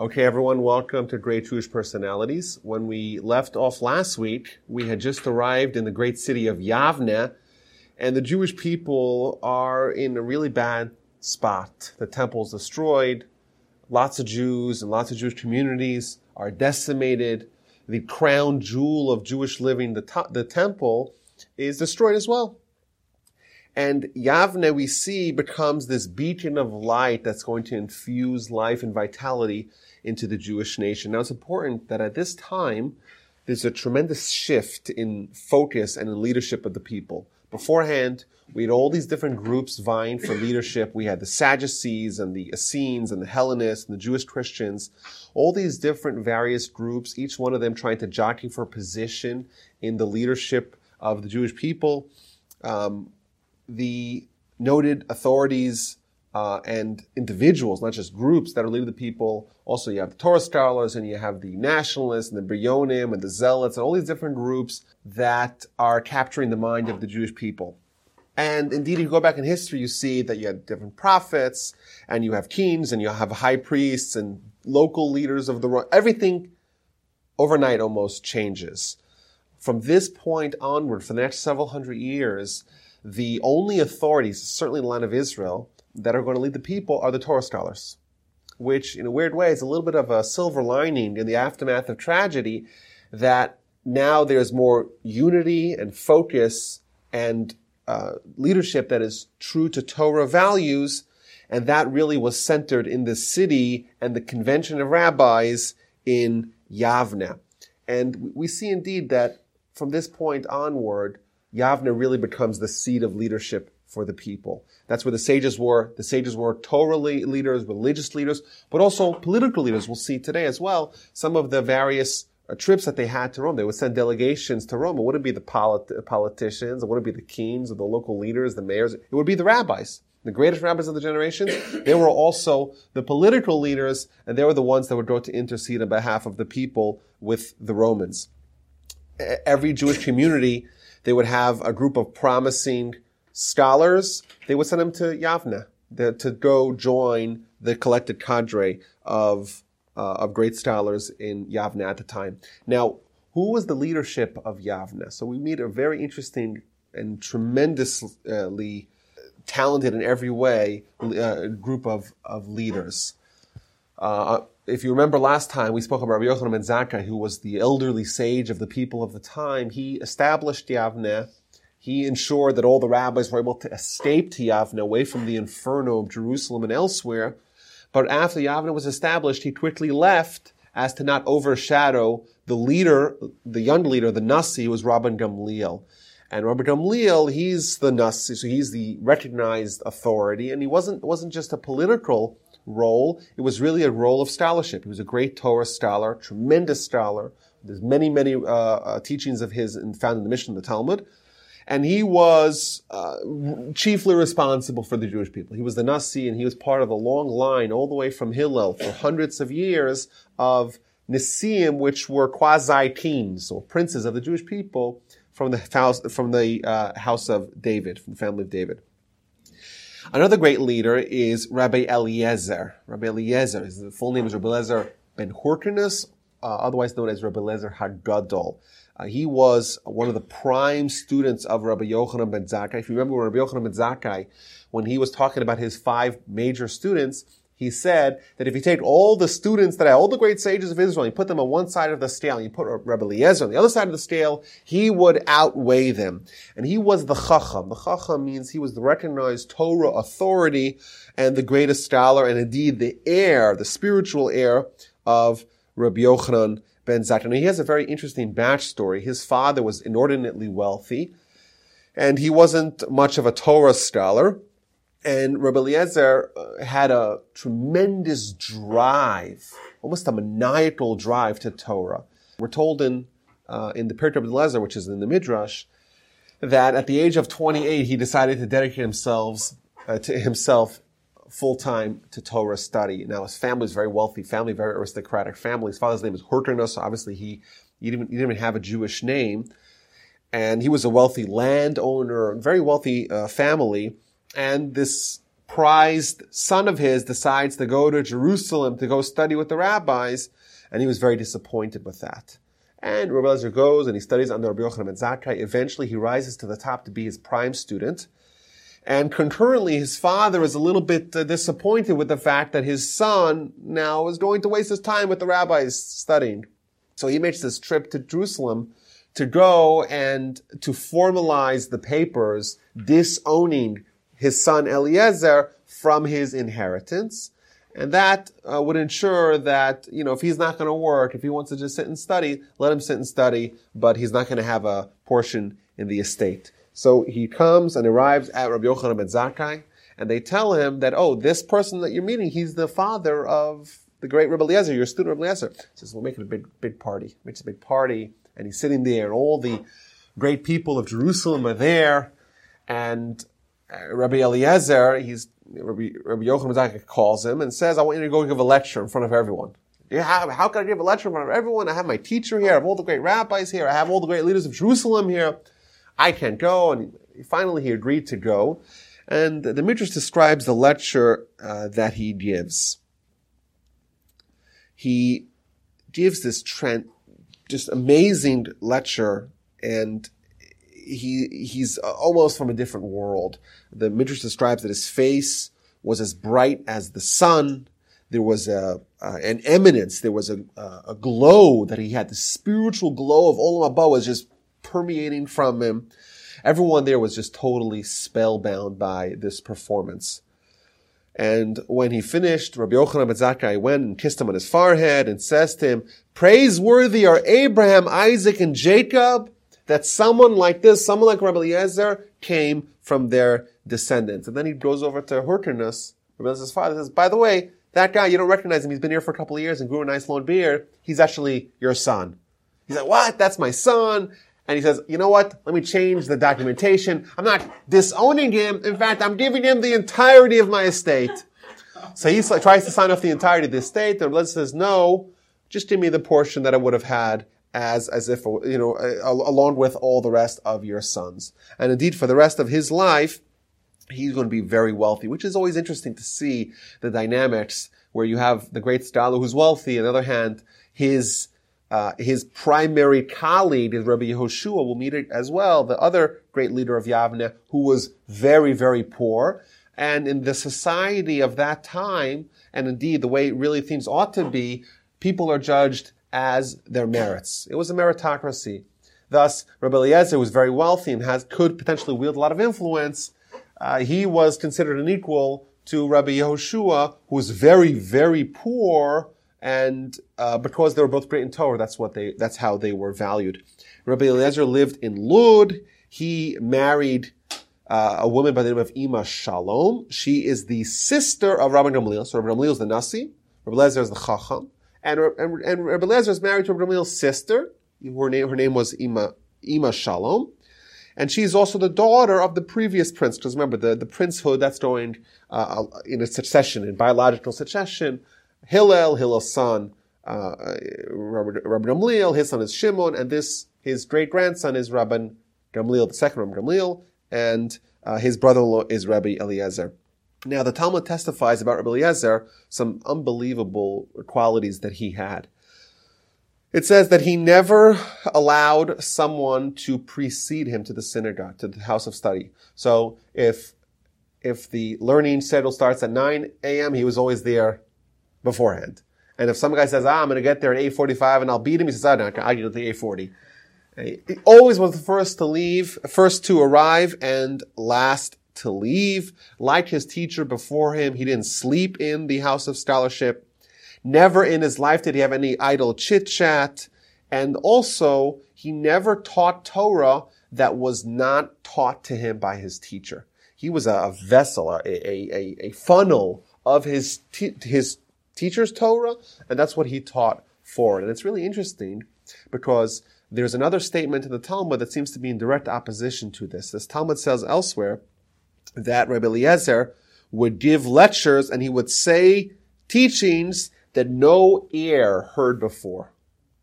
Okay, everyone, welcome to Great Jewish Personalities. When we left off last week, we had just arrived in the great city of Yavne, and the Jewish people are in a really bad spot. The temple's destroyed, lots of Jews and lots of Jewish communities are decimated. The crown jewel of Jewish living, the, the temple, is destroyed as well. And Yavne, we see, becomes this beacon of light that's going to infuse life and vitality into the Jewish nation. Now, it's important that at this time, there's a tremendous shift in focus and in leadership of the people. Beforehand, we had all these different groups vying for leadership. We had the Sadducees and the Essenes and the Hellenists and the Jewish Christians. All these different various groups, each one of them trying to jockey for position in the leadership of the Jewish people. Um, the noted authorities uh, and individuals, not just groups that are leading the people. Also, you have the Torah scholars and you have the nationalists and the Biryonim and the Zealots and all these different groups that are capturing the mind of the Jewish people. And indeed, if you go back in history, you see that you had different prophets and you have kings and you have high priests and local leaders of the, everything overnight almost changes. From this point onward, for the next several hundred years, the only authorities, certainly in the land of Israel, that are going to lead the people are the Torah scholars, which in a weird way is a little bit of a silver lining in the aftermath of tragedy that now there's more unity and focus and uh, leadership that is true to Torah values. And that really was centered in the city and the convention of rabbis in Yavne. And we see indeed that from this point onward, Yavne really becomes the seat of leadership for the people. That's where the sages were. The sages were Torah leaders, religious leaders, but also political leaders. We'll see today as well some of the various uh, trips that they had to Rome. They would send delegations to Rome. It wouldn't be the polit- politicians, it wouldn't be the kings or the local leaders, the mayors. It would be the rabbis. The greatest rabbis of the generation, they were also the political leaders, and they were the ones that would go to intercede on behalf of the people with the Romans. Every Jewish community, they would have a group of promising scholars, they would send them to Yavne to go join the collected cadre of uh, of great scholars in Yavne at the time. Now, who was the leadership of Yavne? So we meet a very interesting and tremendously talented in every way uh, group of, of leaders. Uh, if you remember last time, we spoke about Rabbi Yochanan ben Zakkai, who was the elderly sage of the people of the time. He established Yavne he ensured that all the rabbis were able to escape to Yavne away from the inferno of Jerusalem and elsewhere. But after Yavne was established, he quickly left as to not overshadow the leader, the young leader, the Nasi, was Rabban Gamliel. And Rabban Gamliel, he's the Nasi, so he's the recognized authority, and he wasn't, wasn't just a political role, it was really a role of scholarship. He was a great Torah scholar, tremendous scholar. There's many, many uh, uh, teachings of his found in the Mishnah, the Talmud and he was uh, chiefly responsible for the Jewish people. He was the Nasi, and he was part of a long line all the way from Hillel for hundreds of years of Nisim, which were quasi kings or princes of the Jewish people from the house from the uh, house of David, from the family of David. Another great leader is Rabbi Eliezer. Rabbi Eliezer, his full name is Rabbi Eliezer ben Hyrcanus, uh, otherwise known as Rabbi Eliezer Hagadol. Uh, he was one of the prime students of Rabbi Yochanan ben Zakkai. If you remember Rabbi Yochanan ben Zakkai, when he was talking about his five major students, he said that if you take all the students that are all the great sages of Israel, and you put them on one side of the scale, and you put Rabbi Eliezer on the other side of the scale, he would outweigh them. And he was the Chacham. The Chacham means he was the recognized Torah authority and the greatest scholar, and indeed the heir, the spiritual heir of Rabbi Yochanan ben Zakkai. He has a very interesting backstory. His father was inordinately wealthy, and he wasn't much of a Torah scholar. And Rabbi uh, had a tremendous drive, almost a maniacal drive to Torah. We're told in uh, in the Pirkei of which is in the Midrash, that at the age of 28 he decided to dedicate himself uh, to himself full time to Torah study. Now his family is very wealthy, family very aristocratic family. His father's name is Hyrcanus. Obviously, he he didn't, he didn't even have a Jewish name, and he was a wealthy landowner, very wealthy uh, family. And this prized son of his decides to go to Jerusalem to go study with the rabbis, and he was very disappointed with that. And Rabbi Eliezer goes and he studies under Rabbi Yochanan ben Zakkai. Eventually, he rises to the top to be his prime student. And concurrently, his father is a little bit uh, disappointed with the fact that his son now is going to waste his time with the rabbis studying. So he makes this trip to Jerusalem to go and to formalize the papers disowning his son Eliezer from his inheritance. And that uh, would ensure that, you know, if he's not going to work, if he wants to just sit and study, let him sit and study, but he's not going to have a portion in the estate. So he comes and arrives at Rabbi Yochanan ben Zakkai, and they tell him that, oh, this person that you're meeting, he's the father of the great Rabbi Eliezer, your student Rabbi Eliezer. He says, we'll make it a big, big party. Makes a big party, and he's sitting there, and all the great people of Jerusalem are there, and Rabbi Eliezer, he's Rabbi, Rabbi Yochanan Zakkai calls him and says, I want you to go give a lecture in front of everyone. How, how can I give a lecture in front of everyone? I have my teacher here, I have all the great rabbis here, I have all the great leaders of Jerusalem here. I can't go. And finally he agreed to go. And the Midrash describes the lecture uh, that he gives. He gives this trend, just amazing lecture and he he's almost from a different world. The Midrash describes that his face was as bright as the sun. There was a uh, an eminence. There was a a glow that he had. The spiritual glow of Olam Haba was just permeating from him. Everyone there was just totally spellbound by this performance. And when he finished, Rabbi Yochanan ben Zakkai went and kissed him on his forehead and says to him, Praiseworthy are Abraham, Isaac, and Jacob that someone like this, someone like Rabbi Eliezer, came from their descendants. And then he goes over to Hyrcanus, Rabbi Eliezer's father, says, by the way, that guy, you don't recognize him. He's been here for a couple of years and grew a nice long beard. He's actually your son. He's like, what? That's my son. And he says, you know what? Let me change the documentation. I'm not disowning him. In fact, I'm giving him the entirety of my estate. So he tries to sign off the entirety of the estate. The Rebbe says, no, just give me the portion that I would have had as as if you know along with all the rest of your sons. And indeed, for the rest of his life, he's going to be very wealthy, which is always interesting to see the dynamics where you have the great scholar who's wealthy, on the other hand, his uh, his primary colleague is Rabbi Yehoshua. We'll meet it as well, the other great leader of Yavne, who was very, very poor. And in the society of that time, and indeed the way really things ought to be, people are judged as their merits. It was a meritocracy. Thus, Rabbi Eliezer was very wealthy and has, could potentially wield a lot of influence. Uh, he was considered an equal to Rabbi Yehoshua, who was very, very poor, and uh, because they were both great in Torah, that's what they, that's how they were valued. Rabbi Eliezer lived in Lud. He married uh, a woman by the name of Ima Shalom. She is the sister of Rabbi Gamliel. So Rabbi Gamliel is the Nasi. Rabbi Eliezer is the Chacham. And, and, and Rabbi Eliezer is married to Gamliel's sister. Her name, her name was Ima, Ima Shalom. And she's also the daughter of the previous prince, because remember, the, the princehood, that's going uh, in a succession, in biological succession. Hillel, Hillel's son, uh, Rabbi, Rabbi Gamliel, his son is Shimon, and this, his great grandson is Rabbi Gamliel, the second Rabbi Gamliel, and uh, his brother-in-law is Rabbi Eliezer. Now, the Talmud testifies about Rabbi Eliezer some unbelievable qualities that he had. It says that he never allowed someone to precede him to the synagogue, to the house of study. So if, if the learning schedule starts at 9 a.m., he was always there beforehand. And if some guy says, ah, I'm going to get there at 8.45 and I'll beat him, he says, ah, no, I get at the 8.40. He always was the first to leave, first to arrive, and last to leave. Like his teacher before him, he didn't sleep in the house of scholarship. Never in his life did he have any idle chit chat. And also, he never taught Torah that was not taught to him by his teacher. He was a vessel, a, a, a, funnel of his, his teacher's Torah, and that's what he taught forward. And it's really interesting because there's another statement in the Talmud that seems to be in direct opposition to this. This Talmud says elsewhere that Rabbi Eliezer would give lectures and he would say teachings that no ear heard before.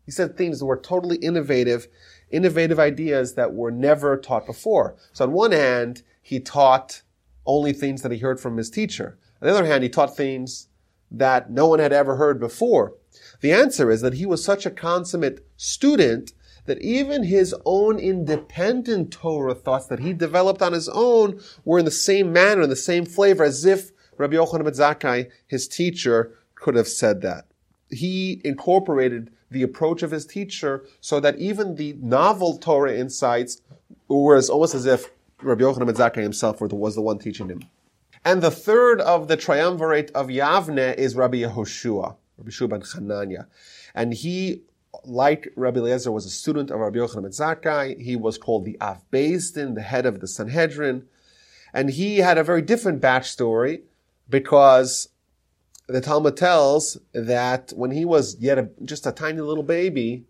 He said things that were totally innovative, innovative ideas that were never taught before. So on one hand, he taught only things that he heard from his teacher. On the other hand, he taught things that no one had ever heard before. The answer is that he was such a consummate student that even his own independent Torah thoughts that he developed on his own were in the same manner, in the same flavor, as if Rabbi Yochanan ben Zakkai, his teacher, could have said that. He incorporated the approach of his teacher so that even the novel Torah insights were as almost as if Rabbi Yochanan ben Zakkai himself was the one teaching him. And the third of the triumvirate of Yavne is Rabbi Yehoshua, Rabbi ben Chananya. And he, like Rabbi Eliezer, was a student of Rabbi Yochanan ben Zakkai. He was called the Av Din, the head of the Sanhedrin. And he had a very different backstory because the Talmud tells that when he was yet a, just a tiny little baby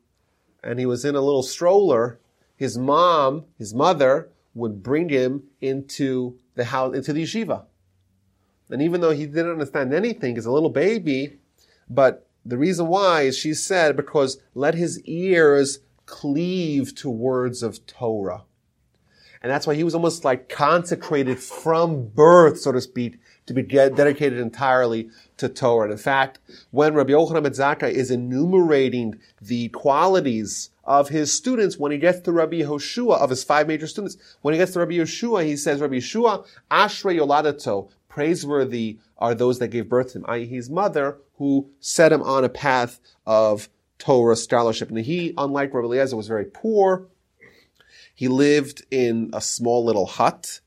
and he was in a little stroller, his mom, his mother, would bring him into the house, into the yeshiva. And even though he didn't understand anything as a little baby, but the reason why is she said, because let his ears cleave to words of Torah. And that's why he was almost like consecrated from birth, so to speak, to be dedicated entirely to Torah. And in fact, when Rabbi Yochanan ben is enumerating the qualities of his students, when he gets to Rabbi Yehoshua, of his five major students, when he gets to Rabbi Yehoshua, he says, Rabbi Yehoshua, Ashrei Yoladato, praiseworthy are those that gave birth to him, i.e. his mother, who set him on a path of Torah scholarship. And he, unlike Rabbi Eliezer, was very poor. He lived in a small little hut.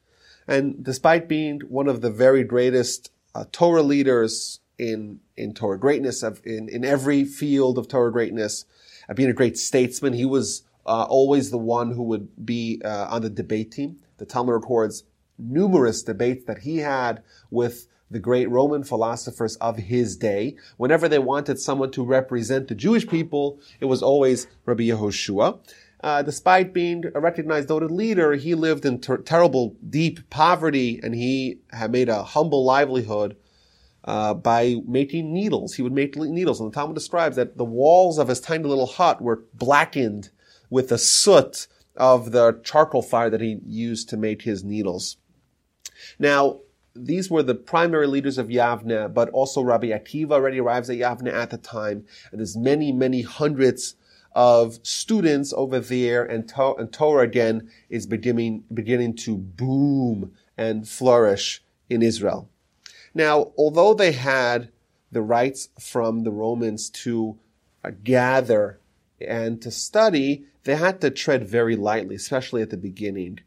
And despite being one of the very greatest uh, Torah leaders in, in Torah greatness, of, in, in every field of Torah greatness, uh, being a great statesman, he was uh, always the one who would be uh, on the debate team. The Talmud records numerous debates that he had with the great Roman philosophers of his day. Whenever they wanted someone to represent the Jewish people, it was always Rabbi Yehoshua. Uh, despite being a recognized noted leader, he lived in ter- terrible, deep poverty, and he had made a humble livelihood uh, by making needles. He would make needles, and the Talmud describes that the walls of his tiny little hut were blackened with the soot of the charcoal fire that he used to make his needles. Now, these were the primary leaders of Yavne, but also Rabbi Akiva already arrives at Yavne at the time, and there's many, many hundreds of students over there, and, to- and Torah again is beginning, beginning to boom and flourish in Israel. Now, although they had the rights from the Romans to uh, gather and to study, they had to tread very lightly, especially at the beginning.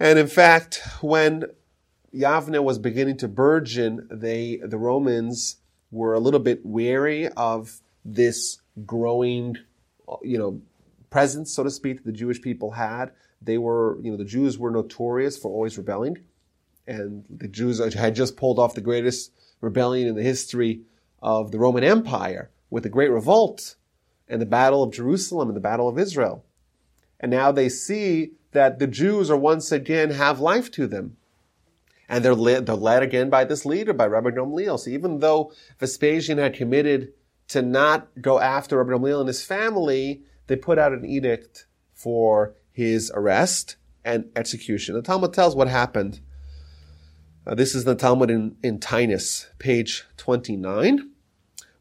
And in fact, when Yavne was beginning to burgeon, they, the Romans were a little bit wary of this growing, you know, presence, so to speak, that the Jewish people had. They were, you know, the Jews were notorious for always rebelling. And the Jews had just pulled off the greatest rebellion in the history of the Roman Empire with the Great Revolt and the Battle of Jerusalem and the Battle of Israel. And now they see that the Jews are once again have life to them. And they're led, they're led again by this leader, by Rabbi Gamliel. So even though Vespasian had committed to not go after Rabbi Gamliel and his family, they put out an edict for his arrest and execution. The Talmud tells what happened. Uh, this is the Talmud in, in Taanis, page 29.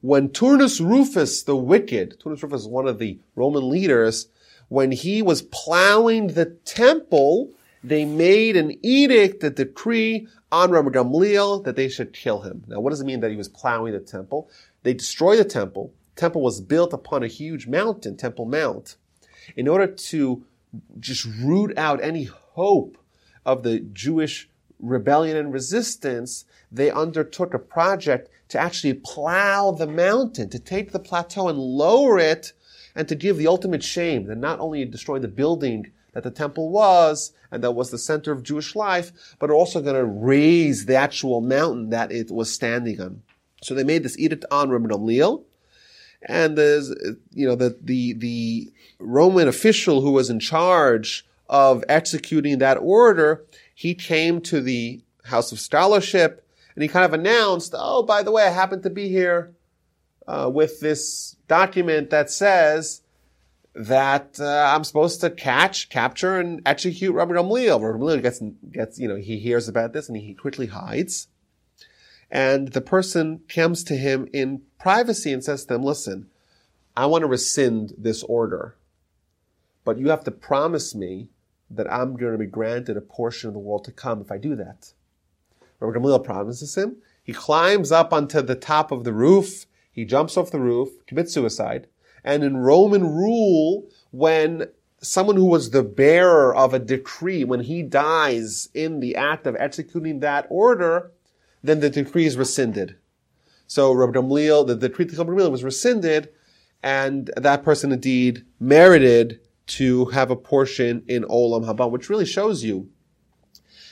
When Turnus Rufus the wicked, Turnus Rufus is one of the Roman leaders, when he was plowing the temple, they made an edict, a decree on Rabbi Gamliel that they should kill him. Now, what does it mean that he was plowing the temple? They destroyed the temple. Temple was built upon a huge mountain, Temple Mount, in order to just root out any hope of the Jewish rebellion and resistance. They undertook a project to actually plow the mountain, to take the plateau and lower it, and to give the ultimate shame that not only destroy the building that the temple was and that was the center of Jewish life, but also going to raise the actual mountain that it was standing on. So they made this edict on Rabbi Gamliel, and there's, you know, the, the, the Roman official who was in charge of executing that order, he came to the House of Scholarship and he kind of announced, oh, by the way, I happen to be here uh, with this document that says that uh, I'm supposed to catch, capture, and execute Rabbi Gamliel. Rabbi Gamliel gets, gets, you know, he hears about this and he quickly hides. And the person comes to him in privacy and says to him, listen, I want to rescind this order, but you have to promise me that I'm going to be granted a portion of the world to come if I do that. Rabbi Gamliel promises him. He climbs up onto the top of the roof. He jumps off the roof, commits suicide. And in Roman rule, when someone who was the bearer of a decree, when he dies in the act of executing that order, then the decree is rescinded. So Rabbi Gamliel, the decree of Rabbi Gamliel was rescinded, and that person indeed merited to have a portion in Olam Haba, which really shows you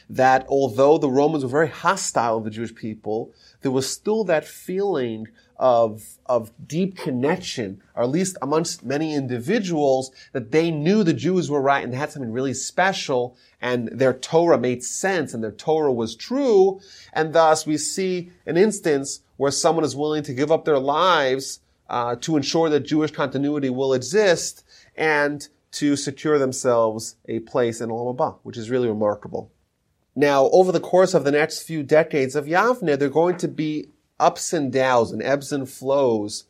that although the Romans were very hostile to the Jewish people, there was still that feeling of, of deep connection, or at least amongst many individuals, that they knew the Jews were right and had something really special, and their Torah made sense, and their Torah was true, and thus we see an instance where someone is willing to give up their lives uh, to ensure that Jewish continuity will exist, and to secure themselves a place in Olam Haba, which is really remarkable. Now, over the course of the next few decades of Yavne, there are going to be ups and downs and ebbs and flows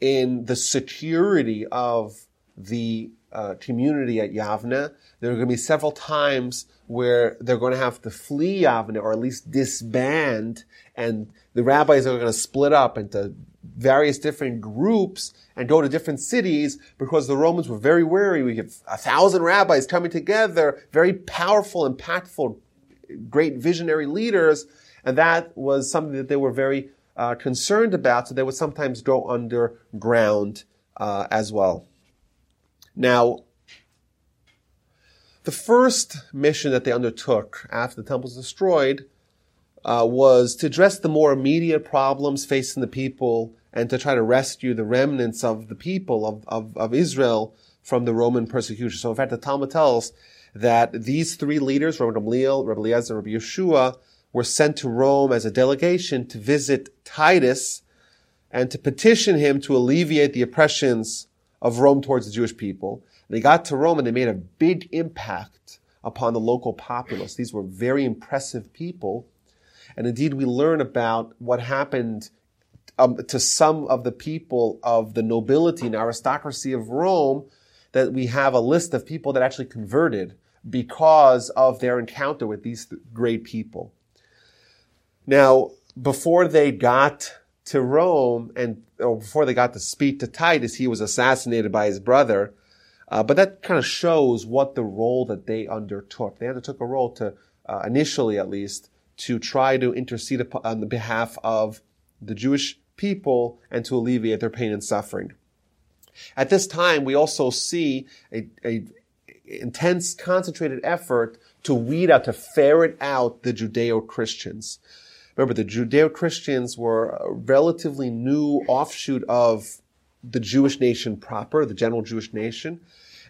in the security of the uh, community at Yavne. There are going to be several times where they're going to have to flee Yavne or at least disband, and the rabbis are going to split up into various different groups and go to different cities because the Romans were very wary. We have a thousand rabbis coming together, very powerful, impactful, great visionary leaders, and that was something that they were very uh, concerned about, so they would sometimes go underground uh, as well. Now, the first mission that they undertook after the temple was destroyed uh, was to address the more immediate problems facing the people and to try to rescue the remnants of the people of, of, of Israel from the Roman persecution. So in fact, the Talmud tells that these three leaders, Rabbi Gamliel, Rabbi Eliezer, and Rabbi Yeshua, were sent to Rome as a delegation to visit Titus and to petition him to alleviate the oppressions of Rome towards the Jewish people. They got to Rome and they made a big impact upon the local populace. These were very impressive people. And indeed, we learn about what happened um, to some of the people of the nobility and aristocracy of Rome that we have a list of people that actually converted because of their encounter with these great people. Now, before they got to Rome and or before they got to speak to Titus, he was assassinated by his brother. Uh, but that kind of shows what the role that they undertook. They undertook a role to, uh, initially at least, to try to intercede on the behalf of the Jewish people and to alleviate their pain and suffering. At this time, we also see a, a intense, concentrated effort to weed out, to ferret out the Judeo-Christians. Remember, the Judeo-Christians were a relatively new offshoot of the Jewish nation proper, the general Jewish nation.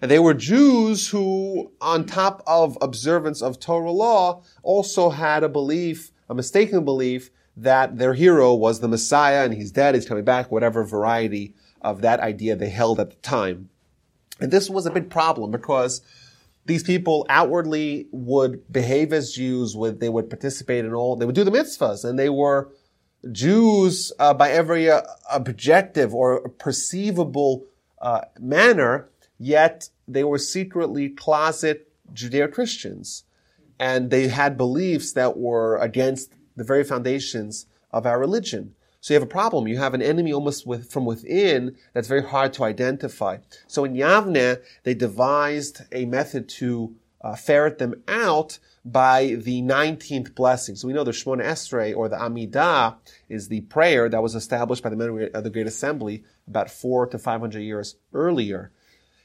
And they were Jews who, on top of observance of Torah law, also had a belief, a mistaken belief, that their hero was the Messiah and he's dead, he's coming back, whatever variety of that idea they held at the time. And this was a big problem because these people outwardly would behave as Jews, would, they would participate in all, they would do the mitzvahs, and they were Jews uh, by every uh, objective or perceivable uh, manner, yet they were secretly closet Judeo-Christians. And they had beliefs that were against the very foundations of our religion. So you have a problem. You have an enemy almost with, from within that's very hard to identify. So in Yavne, they devised a method to uh, ferret them out by the 19th blessing. So we know the Shemona Esrei or the Amidah is the prayer that was established by the men of the Great Assembly about four to 500 years earlier.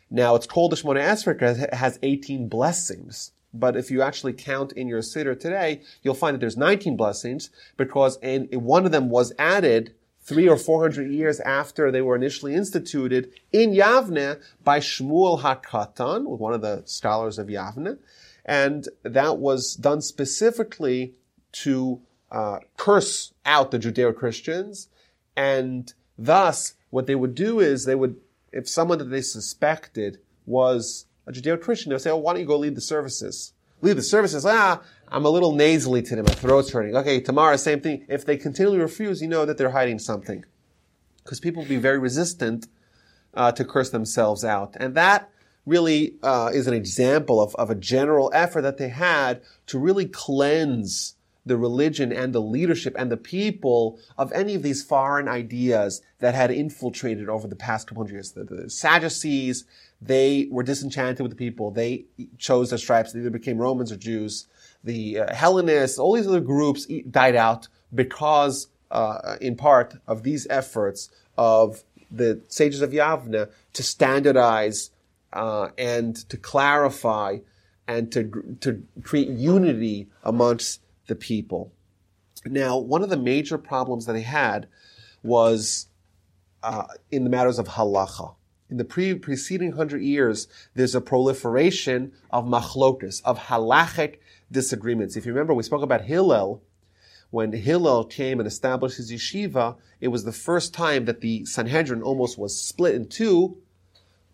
Now it's called the Shemona Esrei because it has 18 blessings. But if you actually count in your Siddur today, you'll find that there's 19 blessings because in, one of them was added three or four hundred years after they were initially instituted in Yavne by Shmuel HaKatan, one of the scholars of Yavne. And that was done specifically to uh, curse out the Judeo-Christians. And thus, what they would do is they would if someone that they suspected was a Judeo-Christian, they'll say, oh, why don't you go lead the services? Lead the services, ah, I'm a little nasally today, my throat's hurting. Okay, tomorrow, same thing. If they continually refuse, you know that they're hiding something. Because people will be very resistant uh, to curse themselves out. And that really uh, is an example of, of a general effort that they had to really cleanse the religion and the leadership and the people of any of these foreign ideas that had infiltrated over the past couple of years. The, the Sadducees, they were disenchanted with the people. They chose their stripes. They either became Romans or Jews. The uh, Hellenists, all these other groups died out because, uh, in part, of these efforts of the sages of Yavne to standardize uh, and to clarify and to, to create unity amongst the people. Now, one of the major problems that they had was uh, in the matters of halacha. In the pre- preceding hundred years, there's a proliferation of machlokas, of halachic disagreements. If you remember, we spoke about Hillel. When Hillel came and established his yeshiva, it was the first time that the Sanhedrin almost was split in two.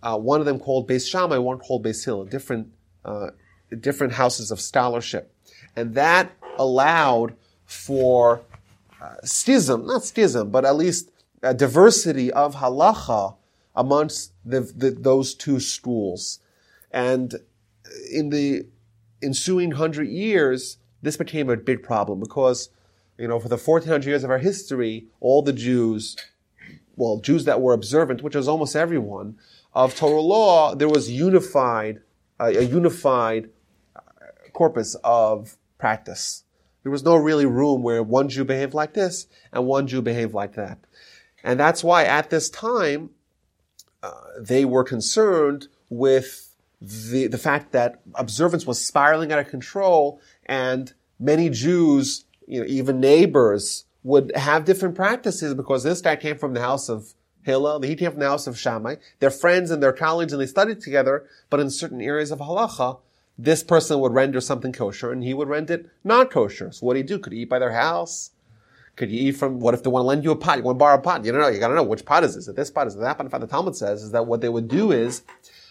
Uh, one of them called Beis Shammai, one called Beis Hillel, different, uh, different houses of scholarship. And that allowed for uh, schism, not schism, but at least a diversity of halacha amongst the, the, those two schools. And in the ensuing hundred years, this became a big problem because, you know, for the 1400 years of our history, all the Jews, well, Jews that were observant, which was almost everyone, of Torah law, there was unified, uh, a unified corpus of practice. There was no really room where one Jew behaved like this and one Jew behaved like that. And that's why at this time, uh, they were concerned with the, the fact that observance was spiraling out of control and many Jews, you know, even neighbors, would have different practices because this guy came from the house of Hillel, he came from the house of Shammai. They're friends and they're colleagues and they studied together, but in certain areas of halacha, this person would render something kosher and he would render it not kosher. So what do he do? Could he eat by their house? Could you eat from, what if they want to lend you a pot? You want to borrow a pot? You don't know. You gotta know which pot is this. Is this pot? Is that pot? In fact, the Talmud says is that what they would do is,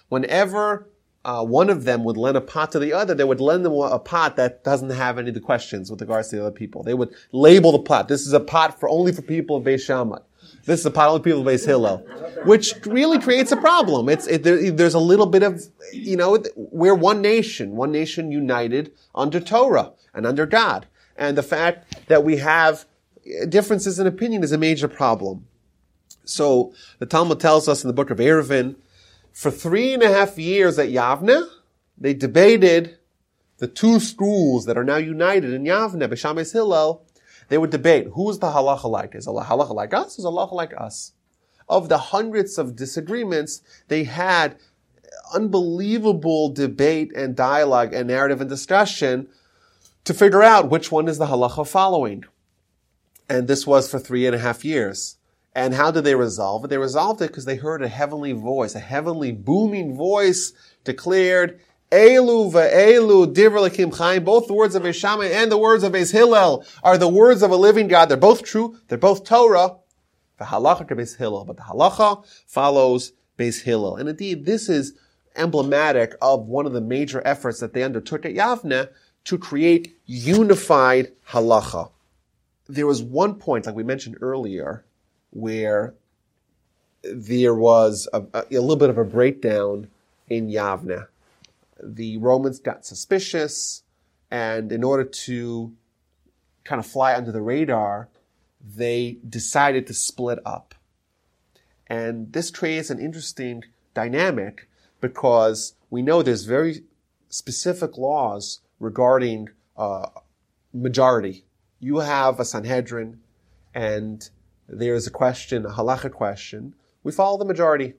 whenever uh, one of them would lend a pot to the other, they would lend them a pot that doesn't have any of the questions with regards to the other people. They would label the pot. This is a pot for only for people of Beis Shammai. This is a pot only for people of Beis Hillel, which really creates a problem. It's it, there, there's a little bit of you know we're one nation, one nation united under Torah and under God, and the fact that we have differences in opinion is a major problem. So the Talmud tells us in the book of Eruvin, for three and a half years at Yavne, they debated the two schools that are now united in Yavne, Beis Shammai Hillel, they would debate who is the halacha like? Is Allah halacha like us? Is Allah like us? Of the hundreds of disagreements, they had unbelievable debate and dialogue and narrative and discussion to figure out which one is the halacha following. And this was for three and a half years. And how did they resolve it? They resolved it because they heard a heavenly voice, a heavenly booming voice declared, Elu ve'elu divr chaim. Both the words of Beis and the words of Beis Hillel are the words of a living God. They're both true. They're both Torah. The halacha Beis Hillel, but the halacha follows Beis Hillel. And indeed, this is emblematic of one of the major efforts that they undertook at Yavne to create unified halacha. There was one point, like we mentioned earlier, where there was a, a, a little bit of a breakdown in Yavne the Romans got suspicious, and in order to kind of fly under the radar, they decided to split up. And this creates an interesting dynamic because we know there's very specific laws regarding uh, majority. You have a Sanhedrin, and there's a question, a halacha question. We follow the majority.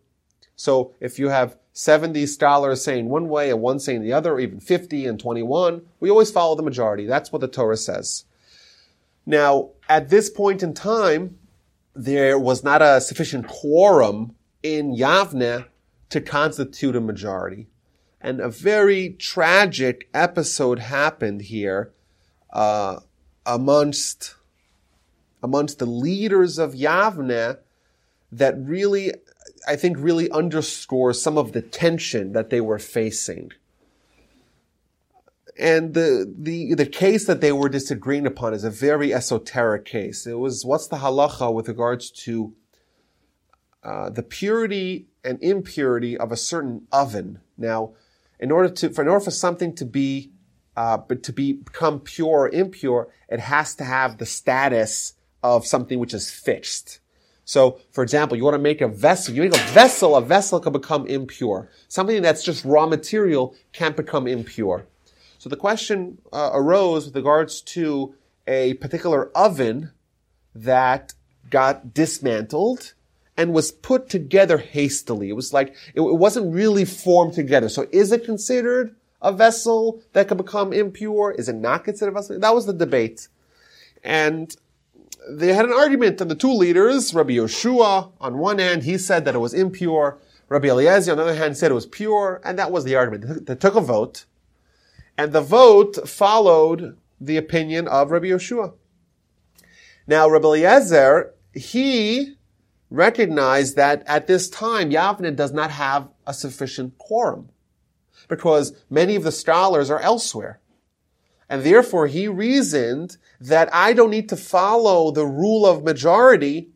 So if you have 70 scholars saying one way and one saying the other, or even 50 and 21, we always follow the majority. That's what the Torah says. Now, at this point in time, there was not a sufficient quorum in Yavne to constitute a majority. And a very tragic episode happened here uh, amongst amongst the leaders of Yavne that really I think, really underscores some of the tension that they were facing. And the, the, the case that they were disagreeing upon is a very esoteric case. It was, what's the halacha with regards to uh, the purity and impurity of a certain oven? Now, in order to, for, in order for something to be, uh, but to be, become pure or impure, it has to have the status of something which is fixed. So, for example, you want to make a vessel. You make a vessel, a vessel can become impure. Something that's just raw material can't become impure. So the question uh, arose with regards to a particular oven that got dismantled and was put together hastily. It was like, it, it wasn't really formed together. So is it considered a vessel that could become impure? Is it not considered a vessel? That was the debate. And they had an argument, and the two leaders, Rabbi Yoshua, on one hand, he said that it was impure. Rabbi Eliezer, on the other hand, said it was pure, and that was the argument. They took a vote, and the vote followed the opinion of Rabbi Yoshua. Now, Rabbi Eliezer, he recognized that at this time, Yavne does not have a sufficient quorum, because many of the scholars are elsewhere. And therefore, he reasoned that I don't need to follow the rule of majority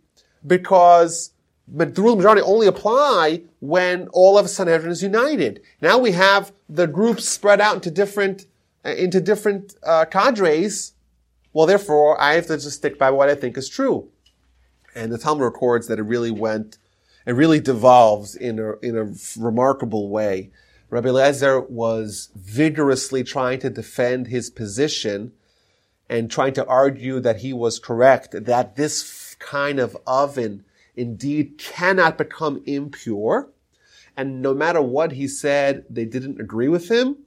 because the rule of majority only apply when all of Sanhedrin is united. Now we have the groups spread out into different uh, into different uh, cadres. Well, therefore, I have to just stick by what I think is true. And the Talmud records that it really went, it really devolves in a in a remarkable way. Rabbi Eliezer was vigorously trying to defend his position and trying to argue that he was correct, that this kind of oven indeed cannot become impure. And no matter what he said, they didn't agree with him.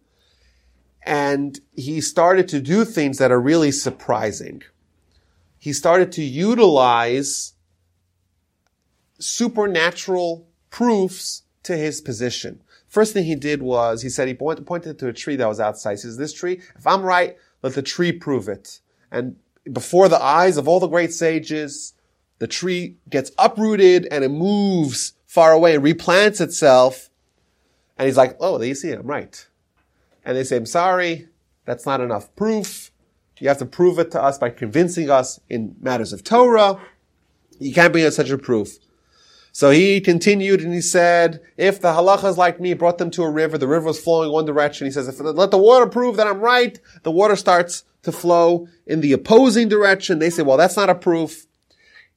And he started to do things that are really surprising. He started to utilize supernatural proofs to his position. First thing he did was, he said he pointed to a tree that was outside. He says, this tree, if I'm right, let the tree prove it. And before the eyes of all the great sages, the tree gets uprooted and it moves far away and replants itself. And he's like, oh, you see, I'm right. And they say, I'm sorry, that's not enough proof. You have to prove it to us by convincing us in matters of Torah. You can't bring us such a proof. So he continued and he said, if the halachas like me brought them to a river, the river was flowing one direction. He says, if let the water prove that I'm right, the water starts to flow in the opposing direction. They say, well, that's not a proof.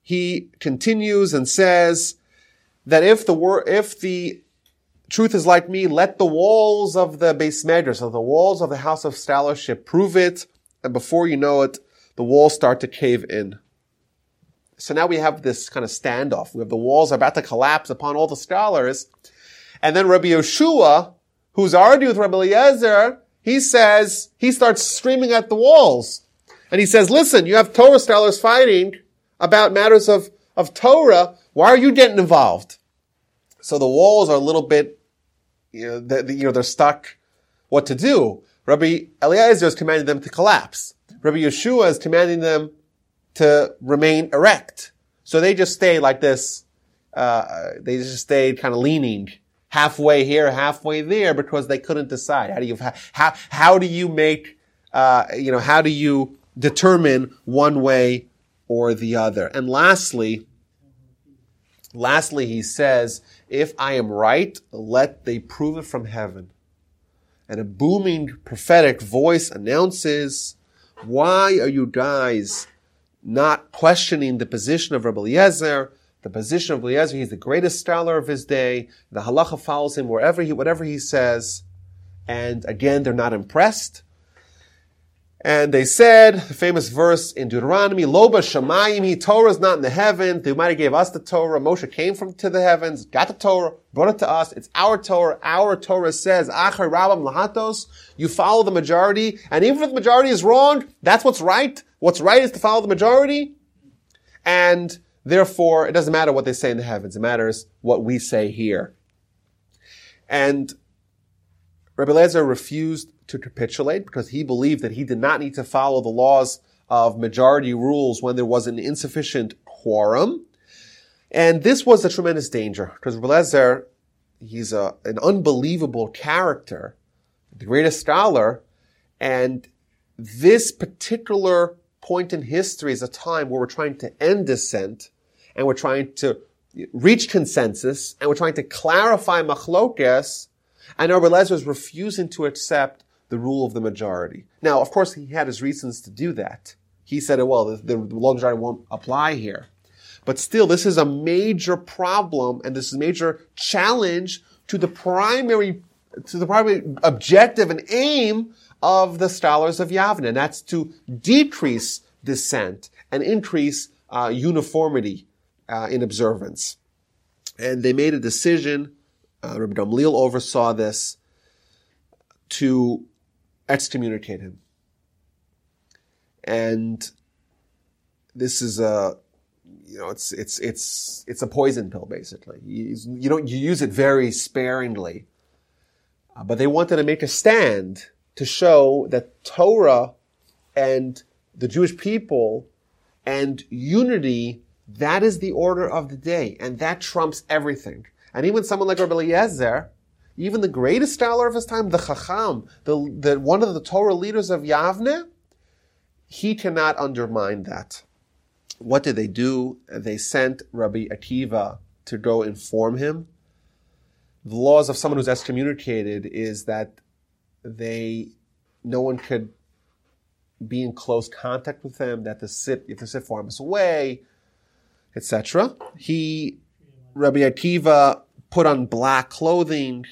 He continues and says that if the wor- if the truth is like me, let the walls of the beis medrash, so the walls of the house of scholarship prove it. And before you know it, the walls start to cave in. So now we have this kind of standoff. We have the walls are about to collapse upon all the scholars. And then Rabbi Yeshua, who's arguing with Rabbi Eliezer, he says, he starts screaming at the walls. And he says, listen, you have Torah scholars fighting about matters of, of Torah. Why are you getting involved? So the walls are a little bit, you know, you know, they're stuck what to do. Rabbi Eliezer is commanding them to collapse. Rabbi Yeshua is commanding them to remain erect. So they just stay like this. Uh, they just stayed kind of leaning halfway here, halfway there because they couldn't decide. How do you, how, how do you make, uh, you know, how do you determine one way or the other? And lastly, lastly, he says, if I am right, let they prove it from heaven. And a booming prophetic voice announces, why are you guys not questioning the position of Rabbi Eliezer, the position of Eliezer. He's the greatest scholar of his day. The halacha follows him wherever he, whatever he says. And again, they're not impressed. And they said, the famous verse in Deuteronomy, Lo Bashamayim, he Torah is not in the heaven. The might have gave us the Torah. Moshe came from to the heavens, got the Torah, brought it to us. It's our Torah. Our Torah says, Achar Rabam Lahatos. You follow the majority. And even if the majority is wrong, that's what's right. What's right is to follow the majority. And therefore, it doesn't matter what they say in the heavens. It matters what we say here. And Rabbi Lezer refused to capitulate because he believed that he did not need to follow the laws of majority rules when there was an insufficient quorum. And this was a tremendous danger because Lezer, he's a, an unbelievable character, the greatest scholar, and this particular point in history is a time where we're trying to end dissent and we're trying to reach consensus and we're trying to clarify machlokes and Rabbi Lezer is refusing to accept the rule of the majority. Now, of course, he had his reasons to do that. He said, oh, well, the, the, law majority won't apply here. But still, this is a major problem and this is a major challenge to the primary, to the primary objective and aim of the scholars of Yavne, and that's to decrease dissent and increase uh, uniformity uh, in observance. And they made a decision, uh, Rabbi Gamliel oversaw this, to excommunicate him. And this is a, you know, it's, it's, it's, it's a poison pill, basically. You, you don't, you use it very sparingly. Uh, but they wanted to make a stand to show that Torah and the Jewish people and unity, that is the order of the day, and that trumps everything. And even someone like Rabbi Eliezer, even the greatest scholar of his time, the Chacham, the, the, one of the Torah leaders of Yavne, he cannot undermine that. What did they do? They sent Rabbi Akiva to go inform him. The laws of someone who's excommunicated is that they, no one could be in close contact with them, that the sit, if the sit far away, etc. He, Rabbi Akiva, put on black clothing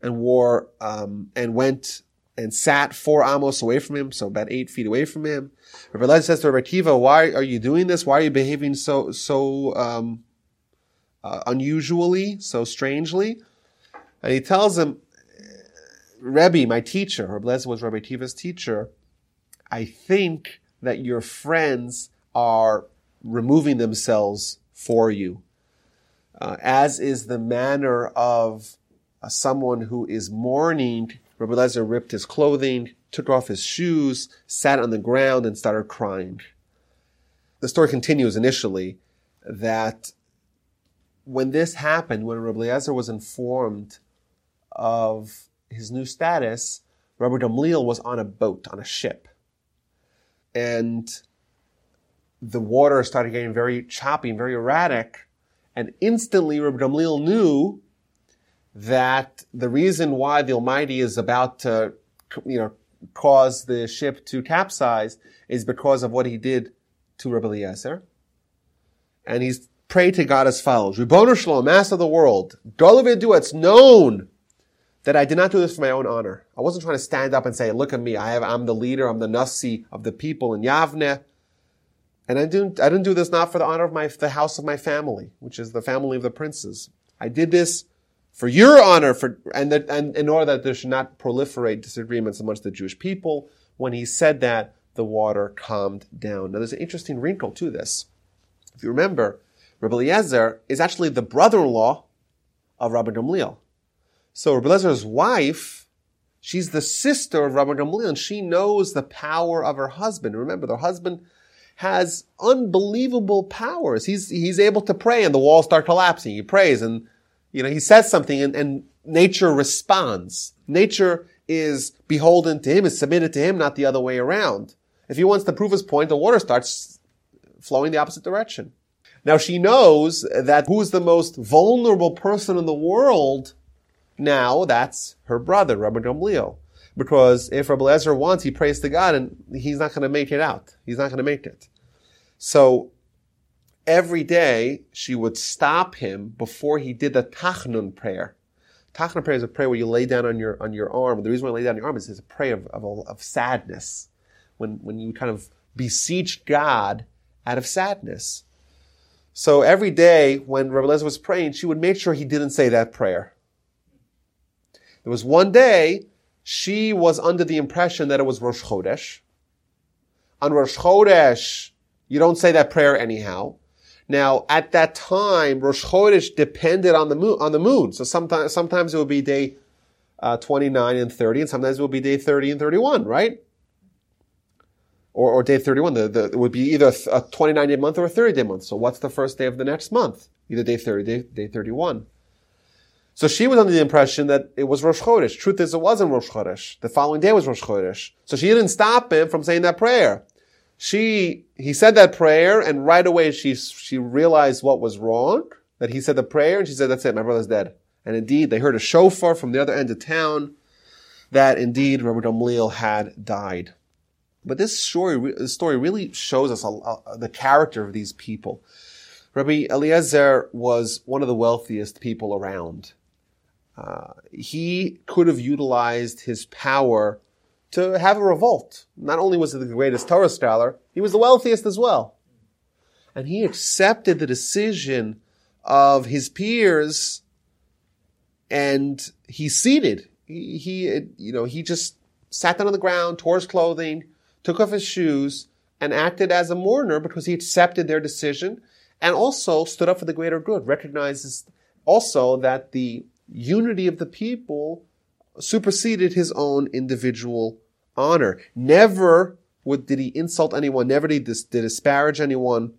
and wore, um, and went and sat four amos away from him, so about eight feet away from him. Rabbi Lezer says to Rabbi Akiva, why are you doing this? Why are you behaving so, so, um, uh, unusually, so strangely? And he tells him, Rebbe, my teacher, Rabbi Lezer was Rabbi Akiva's teacher, I think that your friends are removing themselves for you, uh, as is the manner of uh, someone who is mourning. Rabbi Lezer ripped his clothing, took off his shoes, sat on the ground, and started crying. The story continues initially that when this happened, when Rabbi Lezer was informed of his new status, Rabbi Gamliel was on a boat, on a ship and the water started getting very choppy and very erratic. And instantly Rabbi Gamliel knew that the reason why the Almighty is about to, you know, cause the ship to capsize is because of what he did to Rabbi Eliezer. And he's prayed to God as follows. Ribono Shel Olam, Master of the world, Dolavidu, it's known that I did not do this for my own honor. I wasn't trying to stand up and say, look at me, I have, I'm the leader, I'm the Nasi of the people in Yavne. And I didn't, I didn't do this not for the honor of my, the house of my family, which is the family of the princes. I did this for your honor, for, and, that, and in order that there should not proliferate disagreements amongst the Jewish people. When he said that, the water calmed down. Now there's an interesting wrinkle to this. If you remember, Rabbi Eliezer is actually the brother-in-law of Rabbi Gamliel. So Rabbi Lezer's wife, she's the sister of Rabbi Gamliel, and she knows the power of her husband. Remember, the husband has unbelievable powers. He's, he's able to pray and the walls start collapsing. He prays and, you know, he says something and, and nature responds. Nature is beholden to him, is submitted to him, not the other way around. If he wants to prove his point, the water starts flowing the opposite direction. Now she knows that who's the most vulnerable person in the world now that's her brother, Rabbi Gamliel. Because if Rabbi Lezer wants, he prays to God and he's not going to make it out. He's not going to make it. So every day she would stop him before he did the Tachnun prayer. Tachnun prayer is a prayer where you lay down on your, on your arm. The reason why you lay down on your arm is it's a prayer of, of, of sadness. When, when you kind of beseech God out of sadness. So every day when Rabbi Lezer was praying, she would make sure he didn't say that prayer. There was one day she was under the impression that it was Rosh Chodesh. On Rosh Chodesh, you don't say that prayer anyhow. Now, at that time, Rosh Chodesh depended on the moon, on the moon. So sometimes, sometimes it would be day uh, 29 and 30, and sometimes it would be day 30 and 31, right? or, or day 31. The, the, it would be either a 29 day month or a 30 day month. So what's the first day of the next month? Either day 30, day, day 31. So she was under the impression that it was Rosh Chodesh. Truth is, it wasn't Rosh Chodesh. The following day was Rosh Chodesh. So she didn't stop him from saying that prayer. She, he said that prayer, and right away she, she realized what was wrong, that he said the prayer, and she said, that's it, my brother's dead. And indeed, they heard a shofar from the other end of town that indeed Rabbi Gamliel had died. But this story, this story really shows us a, a, the character of these people. Rabbi Eliezer was one of the wealthiest people around. Uh, he could have utilized his power to have a revolt. Not only was he the greatest Torah scholar, he was the wealthiest as well. And he accepted the decision of his peers and he ceded. He, he, you know, he just sat down on the ground, tore his clothing, took off his shoes, and acted as a mourner because he accepted their decision and also stood up for the greater good, recognizes also that the unity of the people superseded his own individual honor. Never would, did he insult anyone, never did he dis, did disparage anyone,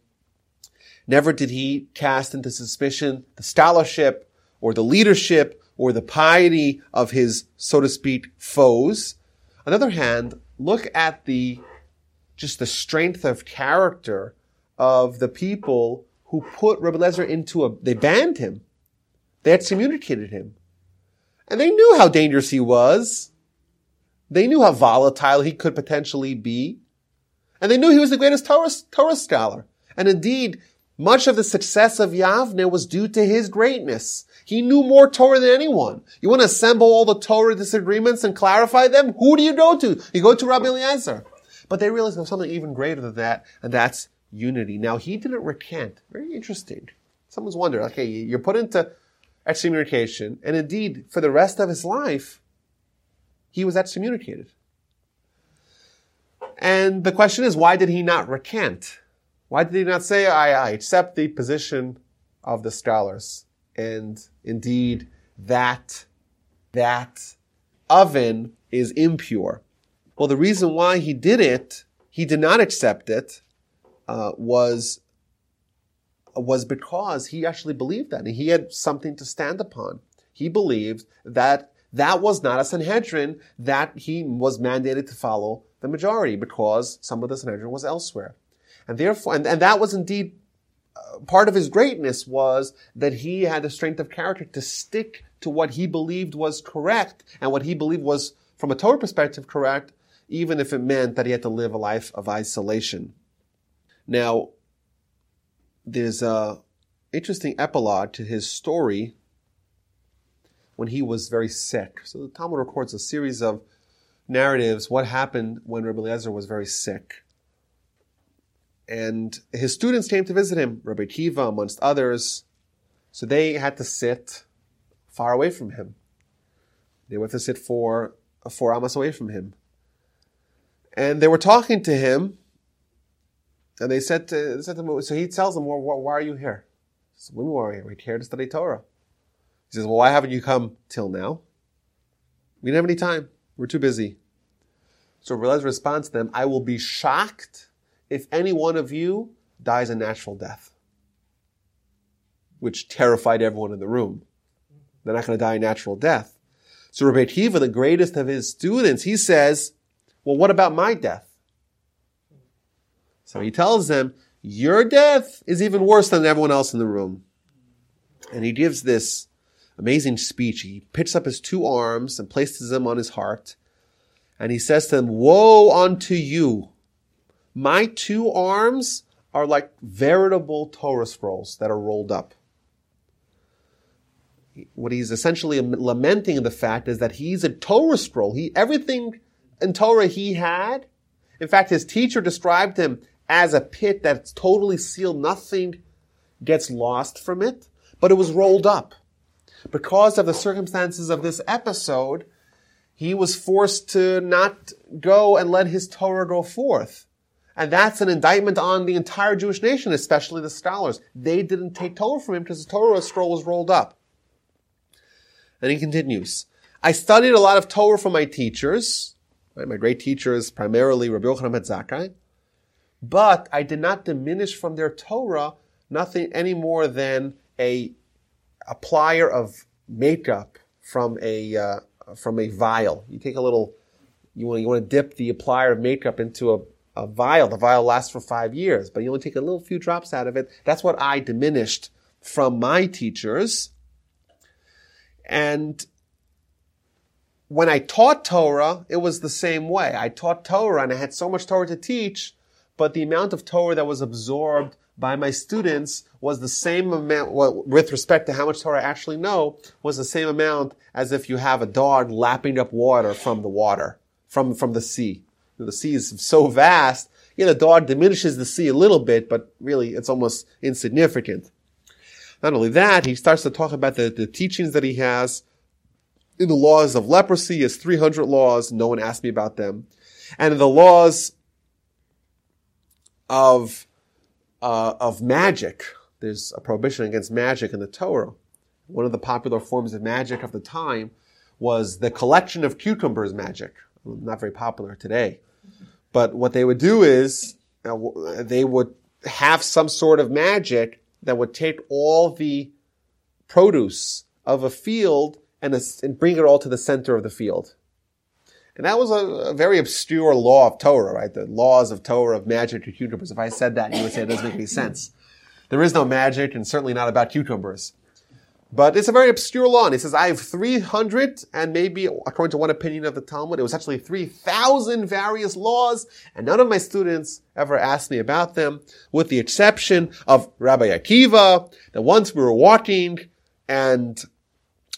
never did he cast into suspicion the scholarship or the leadership or the piety of his, so to speak, foes. On the other hand, look at the, just the strength of character of the people who put Rebbe Lezer into a, they banned him. They had excommunicated him. And they knew how dangerous he was. They knew how volatile he could potentially be. And they knew he was the greatest Torah, Torah scholar. And indeed, much of the success of Yavne was due to his greatness. He knew more Torah than anyone. You want to assemble all the Torah disagreements and clarify them? Who do you go to? You go to Rabbi Eliezer. But they realized there was something even greater than that, and that's unity. Now, he didn't recant. Very interesting. Someone's wondering, okay, you're put into excommunication, and indeed, for the rest of his life, he was excommunicated. And the question is, why did he not recant? Why did he not say, I, I accept the position of the scholars? And indeed, that, that oven is impure. Well, the reason why he did it, he did not accept it, uh, was was because he actually believed that and he had something to stand upon. He believed that that was not a Sanhedrin that he was mandated to follow the majority because some of the Sanhedrin was elsewhere. And therefore, and, and that was indeed uh, part of his greatness was that he had the strength of character to stick to what he believed was correct and what he believed was, from a Torah perspective, correct, even if it meant that he had to live a life of isolation. Now, there's a interesting epilogue to his story when he was very sick. So the Talmud records a series of narratives what happened when Rabbi Eliezer was very sick. And his students came to visit him, Rabbi Kiva amongst others. So they had to sit far away from him. They went to sit four, four amas away from him. And they were talking to him and they said to, they said to him, so he tells them, well, why are you here? He says, we? We're here to study Torah. He says, well, why haven't you come till now? We didn't have any time. We're too busy. So Relez responds to them, I will be shocked if any one of you dies a natural death. Which terrified everyone in the room. They're not going to die a natural death. So Rabbi Kiva, the greatest of his students, he says, well, what about my death? So he tells them, your death is even worse than everyone else in the room. And he gives this amazing speech. He picks up his two arms and places them on his heart. And he says to them, woe unto you. My two arms are like veritable Torah scrolls that are rolled up. What he's essentially lamenting in the fact is that he's a Torah scroll. He, everything in Torah he had. In fact, his teacher described him as a pit that's totally sealed. Nothing gets lost from it, but it was rolled up. Because of the circumstances of this episode, he was forced to not go and let his Torah go forth. And that's an indictment on the entire Jewish nation, especially the scholars. They didn't take Torah from him because the Torah scroll was rolled up. And he continues, I studied a lot of Torah from my teachers. Right? My great teachers, primarily Rabbi Yochanan ben Zakkai. But I did not diminish from their Torah nothing any more than a applier of makeup from a uh, from a vial. You take a little, you want you want to dip the applier of makeup into a, a vial. The vial lasts for five years, but you only take a little few drops out of it. That's what I diminished from my teachers. And when I taught Torah, it was the same way. I taught Torah and I had so much Torah to teach, but the amount of Torah that was absorbed by my students was the same amount, well, with respect to how much Torah I actually know, was the same amount as if you have a dog lapping up water from the water, from, from the sea. The sea is so vast, you know, the dog diminishes the sea a little bit, but really it's almost insignificant. Not only that, he starts to talk about the, the teachings that he has in the laws of leprosy. Has 300 laws. No one asked me about them. And the laws of, uh, of magic, there's a prohibition against magic in the Torah. One of the popular forms of magic of the time was the collection of cucumbers magic. Not very popular today. But what they would do is uh, they would have some sort of magic that would take all the produce of a field and, and bring it all to the center of the field. And that was a, a, very obscure law of Torah, right? The laws of Torah of magic or cucumbers. If I said that, you would say it doesn't make any sense. There is no magic and certainly not about cucumbers. But it's a very obscure law. And he says, I have 300 and maybe, according to one opinion of the Talmud, it was actually 3,000 various laws. And none of my students ever asked me about them, with the exception of Rabbi Akiva, that once we were walking and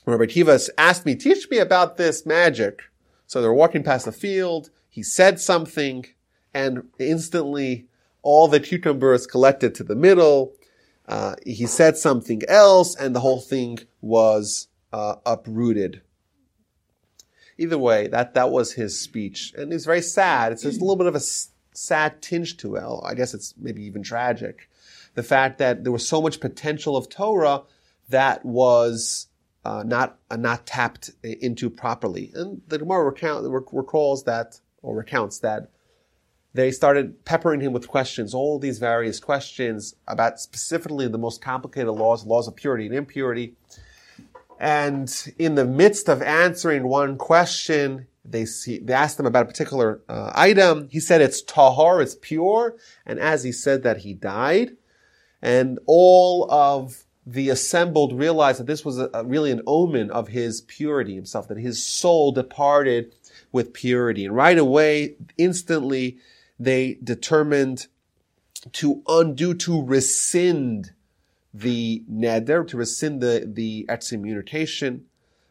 Rabbi Akiva asked me, teach me about this magic. So they were walking past the field. He said something and instantly all the cucumbers collected to the middle uh, he said something else, and the whole thing was uh, uprooted. Either way, that that was his speech, and it's very sad. It's just a little bit of a sad tinge to it. I guess it's maybe even tragic. The fact that there was so much potential of Torah that was uh, not uh, not tapped into properly, and the Gemara recount, recalls that or recounts that they started peppering him with questions, all these various questions about specifically the most complicated laws, laws of purity and impurity. And in the midst of answering one question, they see, they asked him about a particular uh, item. He said it's tahar, it's pure. And as he said that, he died. And all of the assembled realized that this was a, a, really an omen of his purity himself, that his soul departed with purity. And right away, instantly, they determined to undo, to rescind the neder, to rescind the, the excommunication.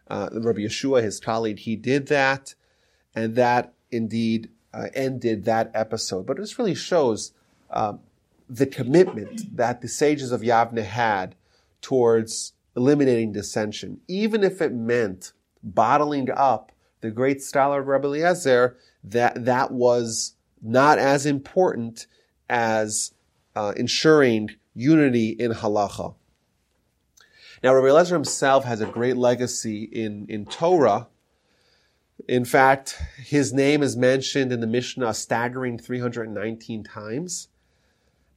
Uh, Rabbi Yehoshua, his colleague, he did that, and that indeed uh, ended that episode. But this really shows uh, the commitment that the sages of Yavne had towards eliminating dissension, even if it meant bottling up the great scholar Rabbi Eliezer, that that was not as important as uh, ensuring unity in halacha. Now, Rabbi Eliezer himself has a great legacy in, in Torah. In fact, his name is mentioned in the Mishnah staggering 319 times.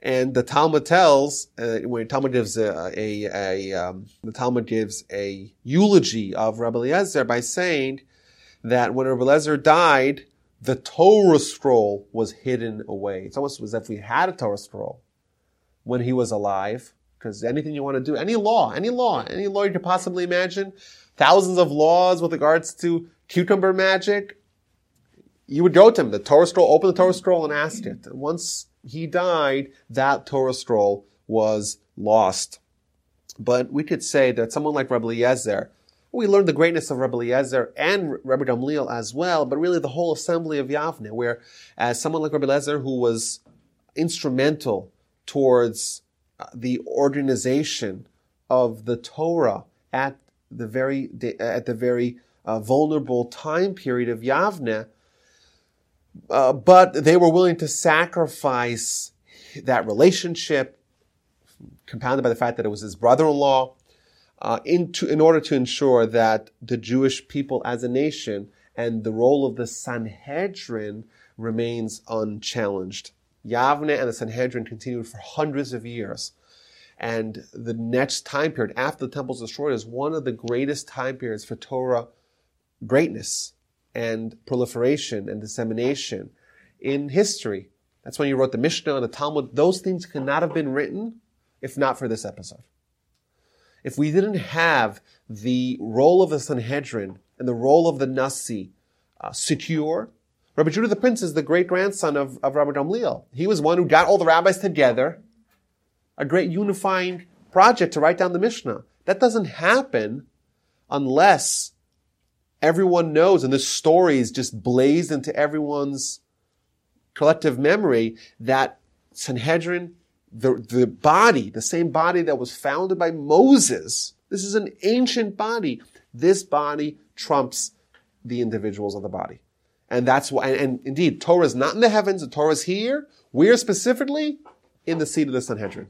And the Talmud tells, uh, when Talmud gives a, a, a um, the Talmud gives a eulogy of Rabbi Eliezer by saying that when Rabbi Eliezer died, the Torah scroll was hidden away. It's almost as if we had a Torah scroll when he was alive. Because anything you want to do, any law, any law, any law you could possibly imagine, thousands of laws with regards to cucumber magic, you would go to him, the Torah scroll, open the Torah scroll and ask it. Once he died, that Torah scroll was lost. But we could say that someone like Rabbi Eliezer, we learned the greatness of Rabbi Eliezer and Rabbi Gamliel as well, but really the whole assembly of Yavne, where as someone like Rabbi Eliezer who was instrumental towards uh, the organization of the Torah at the very at the very uh, vulnerable time period of Yavne, uh, but they were willing to sacrifice that relationship, compounded by the fact that it was his brother-in-law, uh, into, in order to ensure that the Jewish people as a nation and the role of the Sanhedrin remains unchallenged. Yavne and the Sanhedrin continued for hundreds of years. And the next time period after the temple is destroyed is one of the greatest time periods for Torah greatness and proliferation and dissemination in history. That's when you wrote the Mishnah and the Talmud. Those things could not have been written if not for this episode. If we didn't have the role of the Sanhedrin and the role of the Nasi uh, secure, Rabbi Judah the Prince is the great grandson of, of Rabbi Gamliel. He was one who got all the rabbis together, a great unifying project to write down the Mishnah. That doesn't happen unless everyone knows, and this story is just blazed into everyone's collective memory, that Sanhedrin, the, the body, the same body that was founded by Moses, this is an ancient body. This body trumps the individuals of the body. And that's why, and, and indeed, Torah is not in the heavens, the Torah is here. We're specifically in the seat of the Sanhedrin.